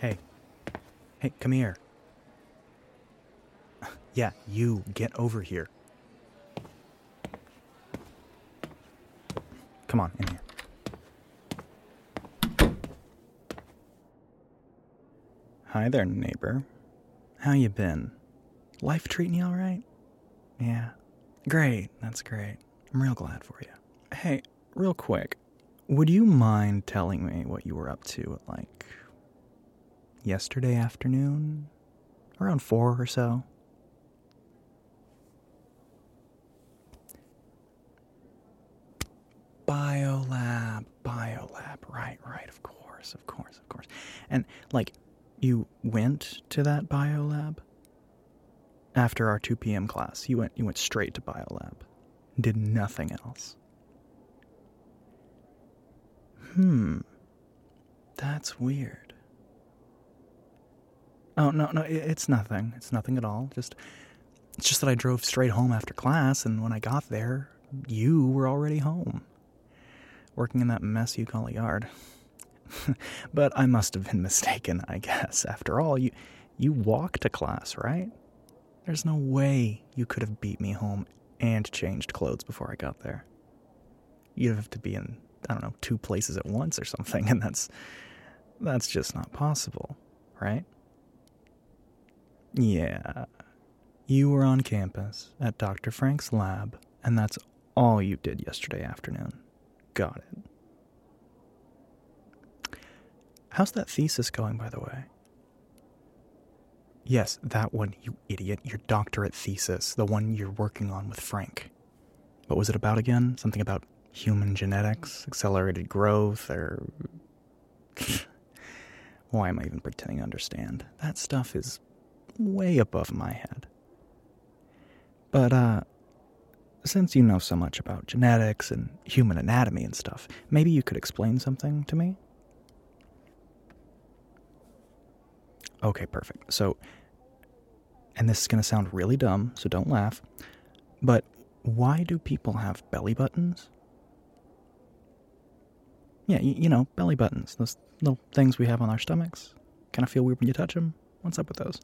Hey. Hey, come here. Yeah, you get over here. Come on, in here. Hi there, neighbor. How you been? Life treating you all right? Yeah. Great. That's great. I'm real glad for you. Hey, real quick. Would you mind telling me what you were up to at like yesterday afternoon? Around four or so? Biolab, biolab. Right, right. Of course, of course, of course. And like, you went to that biolab after our 2 p.m. class. You went, you went straight to biolab. Did nothing else. Hmm. That's weird. Oh no, no, it's nothing. It's nothing at all. Just, it's just that I drove straight home after class, and when I got there, you were already home working in that mess you call a yard. but I must have been mistaken, I guess. After all, you you walked to class, right? There's no way you could have beat me home and changed clothes before I got there. You'd have to be in I don't know, two places at once or something, and that's that's just not possible, right? Yeah. You were on campus at Dr. Frank's lab, and that's all you did yesterday afternoon. Got it. How's that thesis going, by the way? Yes, that one, you idiot. Your doctorate thesis, the one you're working on with Frank. What was it about again? Something about human genetics, accelerated growth, or. Why am I even pretending to understand? That stuff is way above my head. But, uh, since you know so much about genetics and human anatomy and stuff, maybe you could explain something to me? Okay, perfect. So, and this is going to sound really dumb, so don't laugh, but why do people have belly buttons? Yeah, you, you know, belly buttons, those little things we have on our stomachs. Kind of feel weird when you touch them. What's up with those?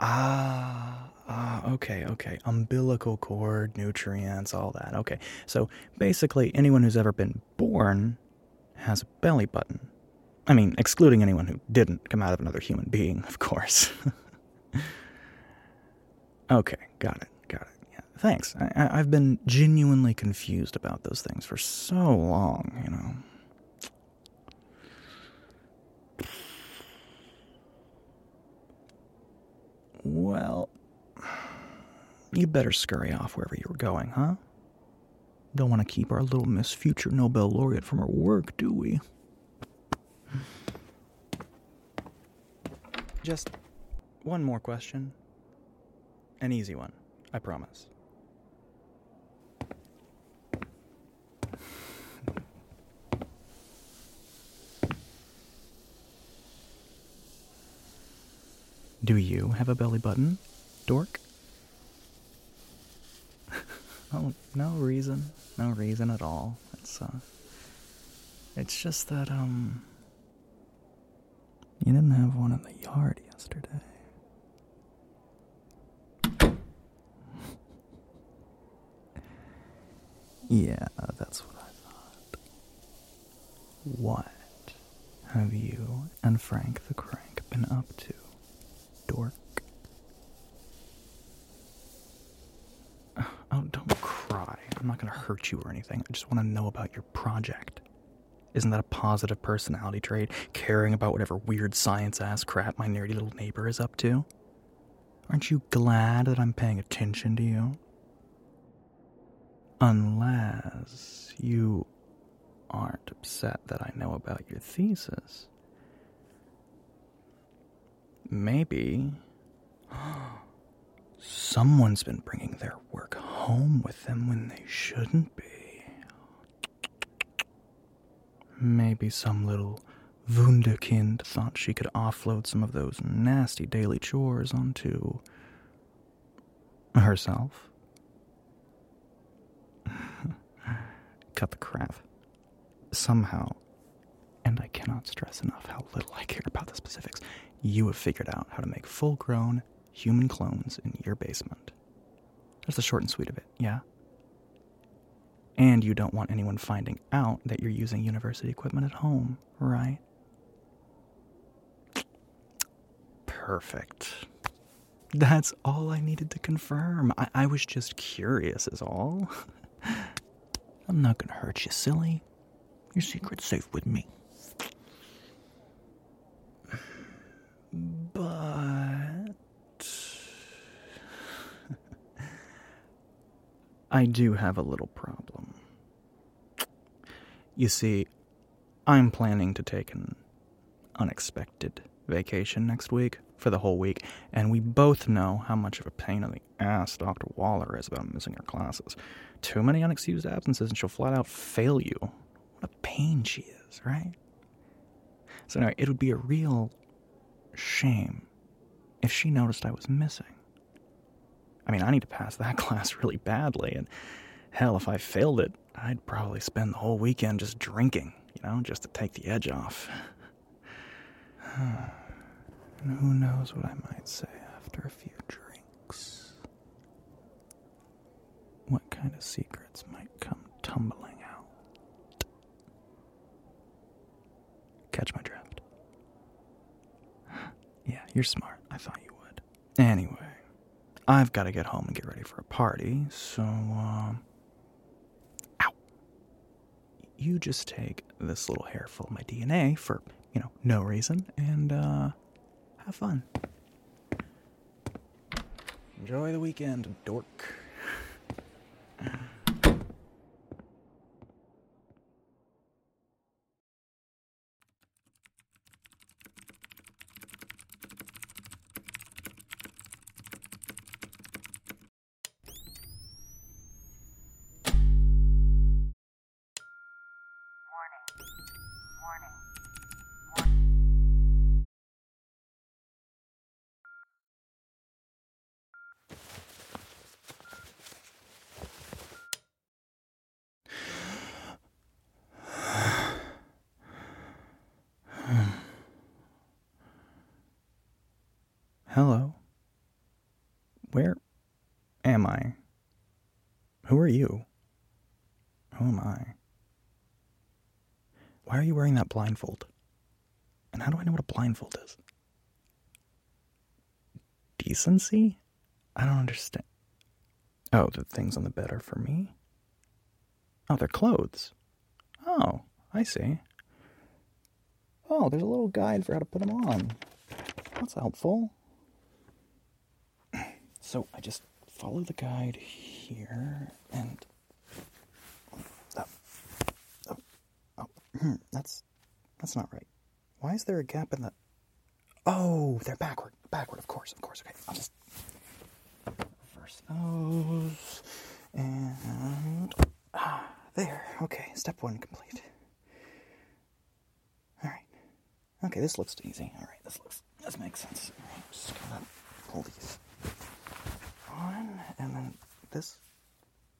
Ah, ah, okay, okay. Umbilical cord, nutrients, all that. Okay. So basically, anyone who's ever been born has a belly button. I mean, excluding anyone who didn't come out of another human being, of course. okay, got it, got it. Yeah, thanks. I, I've been genuinely confused about those things for so long, you know. Well, you better scurry off wherever you were going, huh? Don't want to keep our little Miss Future Nobel laureate from her work, do we? Just one more question. An easy one, I promise. Do you have a belly button, dork? oh, no reason. No reason at all. It's, uh. It's just that, um. You didn't have one in the yard yesterday. yeah, that's what I thought. What have you and Frank the Crank been up to, dork? Oh, don't cry. I'm not gonna hurt you or anything. I just want to know about your project. Isn't that a positive personality trait? Caring about whatever weird science ass crap my nerdy little neighbor is up to? Aren't you glad that I'm paying attention to you? Unless you aren't upset that I know about your thesis. Maybe someone's been bringing their work home with them when they shouldn't be. Maybe some little wunderkind thought she could offload some of those nasty daily chores onto herself. Cut the crap. Somehow, and I cannot stress enough how little I care about the specifics. You have figured out how to make full grown human clones in your basement. That's the short and sweet of it, yeah? And you don't want anyone finding out that you're using university equipment at home, right? Perfect. That's all I needed to confirm. I, I was just curious, is all. I'm not gonna hurt you, silly. Your secret's safe with me. I do have a little problem. You see, I'm planning to take an unexpected vacation next week for the whole week, and we both know how much of a pain in the ass Dr. Waller is about missing her classes. Too many unexcused absences, and she'll flat out fail you. What a pain she is, right? So, anyway, it would be a real shame if she noticed I was missing. I mean, I need to pass that class really badly, and hell, if I failed it, I'd probably spend the whole weekend just drinking, you know, just to take the edge off. and who knows what I might say after a few drinks? What kind of secrets might come tumbling out? Catch my drift. Yeah, you're smart. I thought you would. Anyway. I've got to get home and get ready for a party, so, um. Ow! You just take this little hair full of my DNA for, you know, no reason, and, uh, have fun. Enjoy the weekend, dork. Hello. Where am I? Who are you? Who am I? Are you wearing that blindfold? And how do I know what a blindfold is? Decency? I don't understand. Oh, the things on the bed are for me? Oh, they're clothes. Oh, I see. Oh, there's a little guide for how to put them on. That's helpful. So I just follow the guide here and. Oh, oh, oh, hmm, that's that's not right. Why is there a gap in the? Oh, they're backward. Backward, of course, of course. Okay, I'll just reverse those and ah, there. Okay, step one complete. All right. Okay, this looks easy. All right, this looks this makes sense. All right, just gonna pull these on, and then this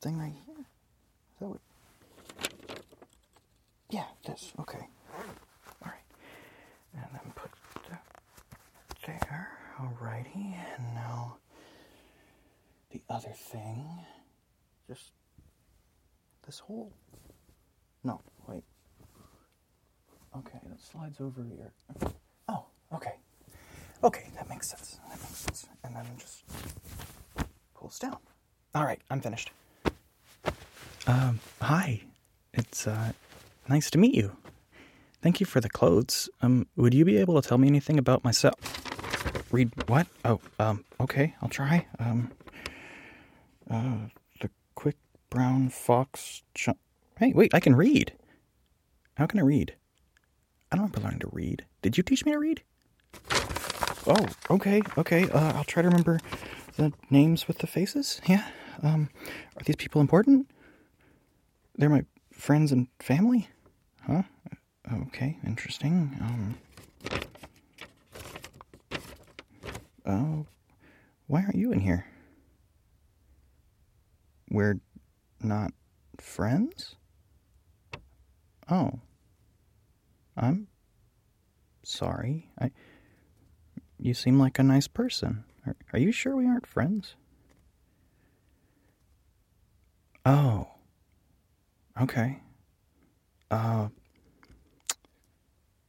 thing right here. Is that what? Yeah, this. Okay. All right. And then put that there. Alrighty. And now the other thing. Just this hole. No, wait. Okay, that slides over here. Oh, okay. Okay, that makes sense. That makes sense. And then just pulls down. All right, I'm finished. Um, hi. It's uh nice to meet you. Thank you for the clothes. Um, would you be able to tell me anything about myself? Read what? Oh, um, okay, I'll try. Um, uh, the quick brown fox. Ch- hey, wait, I can read. How can I read? I don't remember learning to read. Did you teach me to read? Oh, okay, okay. Uh, I'll try to remember the names with the faces. Yeah. Um, are these people important? They're my friends and family? Huh? Okay, interesting. Um. Oh, why aren't you in here? We're not friends? Oh. I'm sorry. I. You seem like a nice person. Are, are you sure we aren't friends? Oh. Okay. Uh.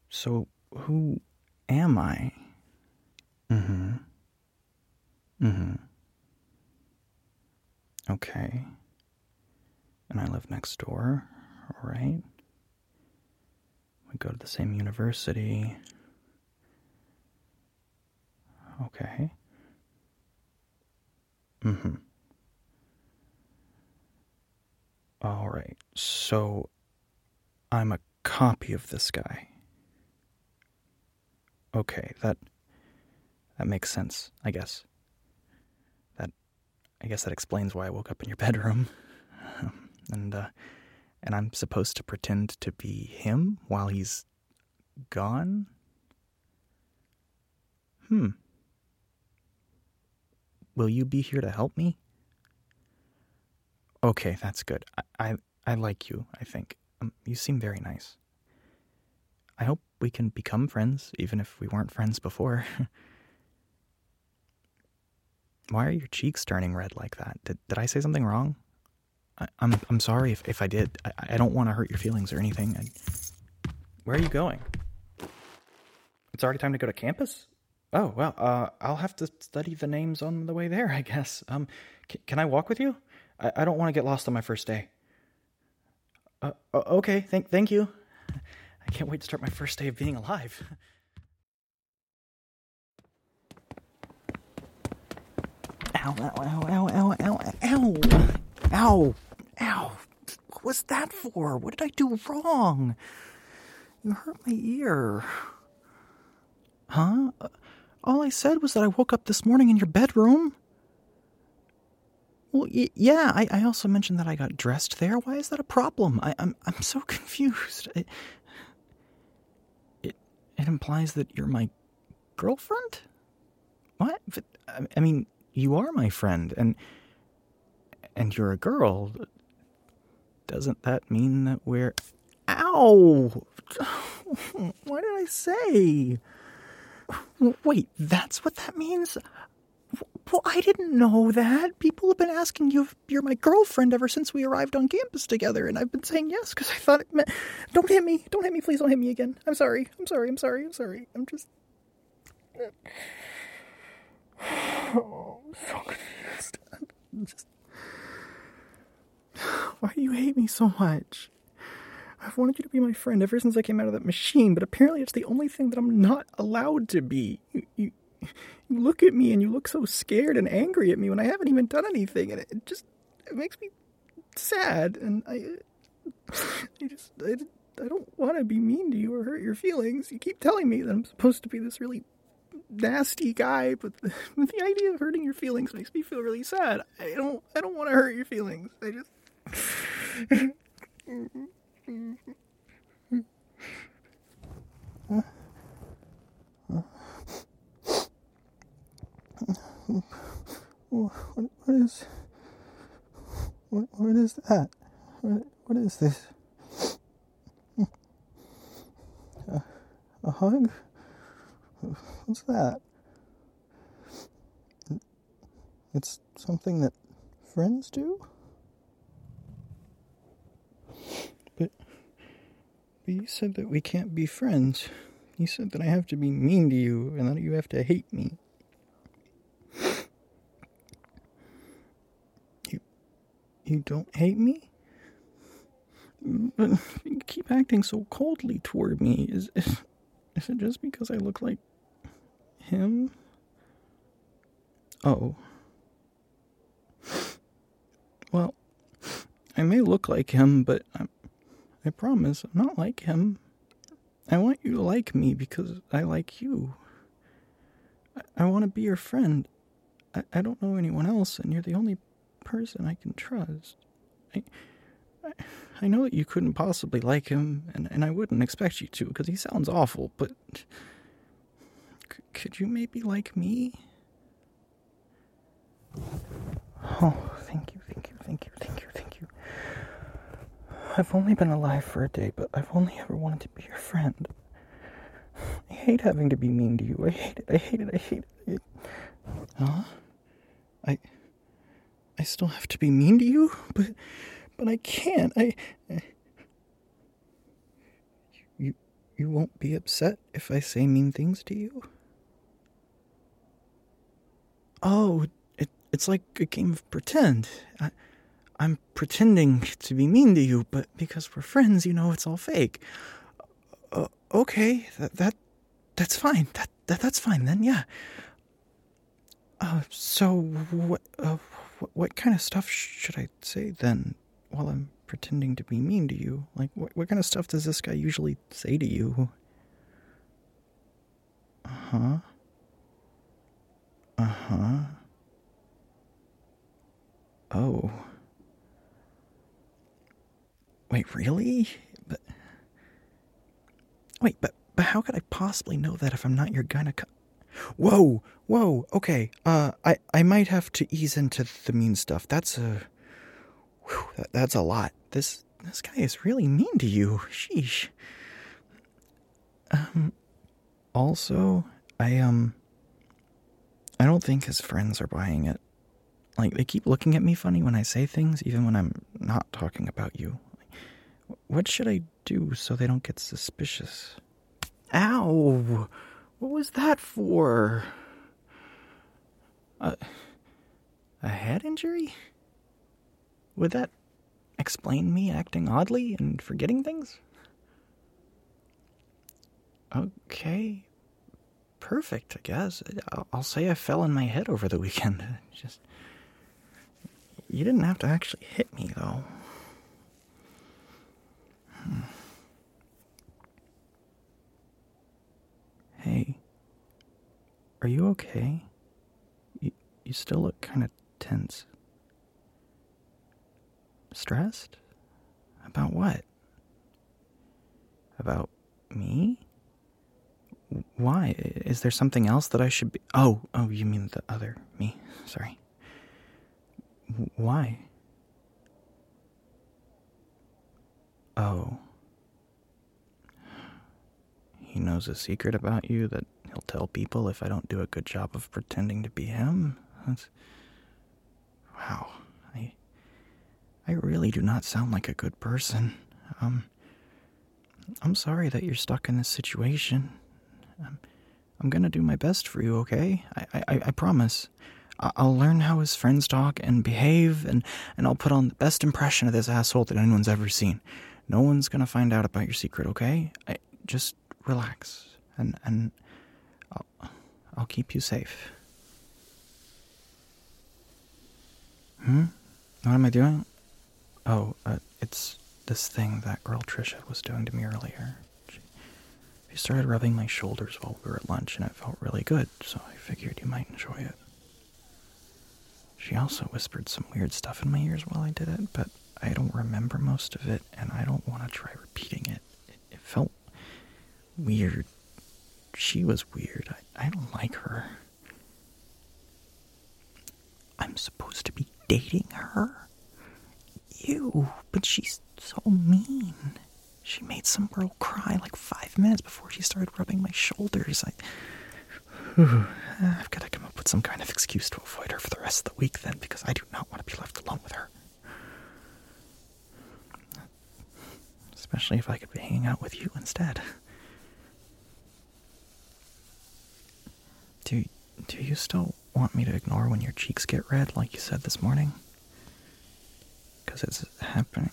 So, who am I? Mm hmm. Okay. And I live next door, right? We go to the same university. Okay. Mm hmm. All right. So I'm a copy of this guy. Okay, that that makes sense, I guess. I guess that explains why I woke up in your bedroom. and uh and I'm supposed to pretend to be him while he's gone? Hmm. Will you be here to help me? Okay, that's good. I I, I like you, I think. Um, you seem very nice. I hope we can become friends, even if we weren't friends before. Why are your cheeks turning red like that? Did, did I say something wrong? I, am I'm, I'm sorry if, if I did. I, I don't want to hurt your feelings or anything. I, where are you going? It's already time to go to campus? Oh, well, uh, I'll have to study the names on the way there, I guess. Um, c- can I walk with you? I, I don't want to get lost on my first day. Uh, okay, thank, thank you. I can't wait to start my first day of being alive. Ow, ow, ow, ow, ow, ow, ow, ow, ow. What was that for? What did I do wrong? You hurt my ear. Huh? Uh, all I said was that I woke up this morning in your bedroom. Well, y- yeah, I, I also mentioned that I got dressed there. Why is that a problem? I, I'm I'm so confused. It, it implies that you're my girlfriend. What? I mean, you are my friend, and and you're a girl. Doesn't that mean that we're? Ow! What did I say? Wait, that's what that means? Well, I didn't know that. People have been asking you if you're my girlfriend ever since we arrived on campus together, and I've been saying yes because I thought it meant. Don't hit me! Don't hit me! Please don't hit me again. I'm sorry. I'm sorry. I'm sorry. I'm sorry. I'm just. Oh, I'm so confused. Just. Why do you hate me so much? I've wanted you to be my friend ever since I came out of that machine, but apparently it's the only thing that I'm not allowed to be. You, you, you look at me and you look so scared and angry at me when I haven't even done anything, and it just it makes me sad. And I, I just I, I don't want to be mean to you or hurt your feelings. You keep telling me that I'm supposed to be this really nasty guy, but the, the idea of hurting your feelings makes me feel really sad. I don't I don't want to hurt your feelings. I just. What, what is what, what is that? What, what is this? A, a hug? What's that? It's something that friends do? But, but you said that we can't be friends. You said that I have to be mean to you and that you have to hate me. You you don't hate me? But you keep acting so coldly toward me. Is, is is it just because I look like him? Oh. Well, I may look like him, but I'm, I promise I'm not like him. I want you to like me because I like you. I, I want to be your friend. I, I don't know anyone else, and you're the only person I can trust. I, I, know that you couldn't possibly like him, and, and I wouldn't expect you to because he sounds awful, but could you maybe like me? Oh, thank you, thank you, thank you, thank you, thank you. I've only been alive for a day, but I've only ever wanted to be your friend. I hate having to be mean to you. I hate it. I hate it. I hate it. Huh? I. I still have to be mean to you, but, but I can't. I. I you, you won't be upset if I say mean things to you. Oh, it, it's like a game of pretend. I, I'm pretending to be mean to you, but because we're friends, you know, it's all fake. Uh, okay, that, that that's fine. That, that that's fine then. Yeah. Uh, so what uh, what, what kind of stuff should I say then while I'm pretending to be mean to you? Like what what kind of stuff does this guy usually say to you? Uh-huh. Uh-huh. Oh. Wait, really? But Wait, but but how could I possibly know that if I'm not your gyneco? Whoa, whoa. Okay, uh, I I might have to ease into the mean stuff. That's a, whew, that, that's a lot. This this guy is really mean to you. Sheesh. Um. Also, I um. I don't think his friends are buying it. Like they keep looking at me funny when I say things, even when I'm not talking about you. What should I do so they don't get suspicious? Ow! What was that for? A, a head injury? Would that explain me acting oddly and forgetting things? Okay. Perfect, I guess. I'll, say I fell on my head over the weekend. Just. You didn't have to actually hit me, though. Hmm. Hey, are you okay? You, you still look kind of tense. Stressed? About what? About me? Why? Is there something else that I should be? Oh, oh, you mean the other me. Sorry. Why? Oh. He knows a secret about you that he'll tell people if I don't do a good job of pretending to be him? That's. Wow. I. I really do not sound like a good person. Um. I'm sorry that you're stuck in this situation. I'm, I'm gonna do my best for you, okay? I, I, I promise. I'll learn how his friends talk and behave, and, and I'll put on the best impression of this asshole that anyone's ever seen. No one's gonna find out about your secret, okay? I, just relax, and and I'll, I'll keep you safe. Hmm? What am I doing? Oh, uh, it's this thing that girl Trisha was doing to me earlier. She started rubbing my shoulders while we were at lunch, and it felt really good, so I figured you might enjoy it. She also whispered some weird stuff in my ears while I did it, but I don't remember most of it, and I don't want to try repeating it. It, it felt weird. She was weird. I, I don't like her. I'm supposed to be dating her? You, but she's so mean. She made some girl cry like five minutes before she started rubbing my shoulders. I. I've got to come up with some kind of excuse to avoid her for the rest of the week then, because I do not want to be left alone with her. Especially if I could be hanging out with you instead. Do do you still want me to ignore when your cheeks get red like you said this morning? Cuz it's happening.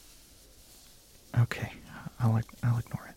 Okay. I'll I'll ignore it.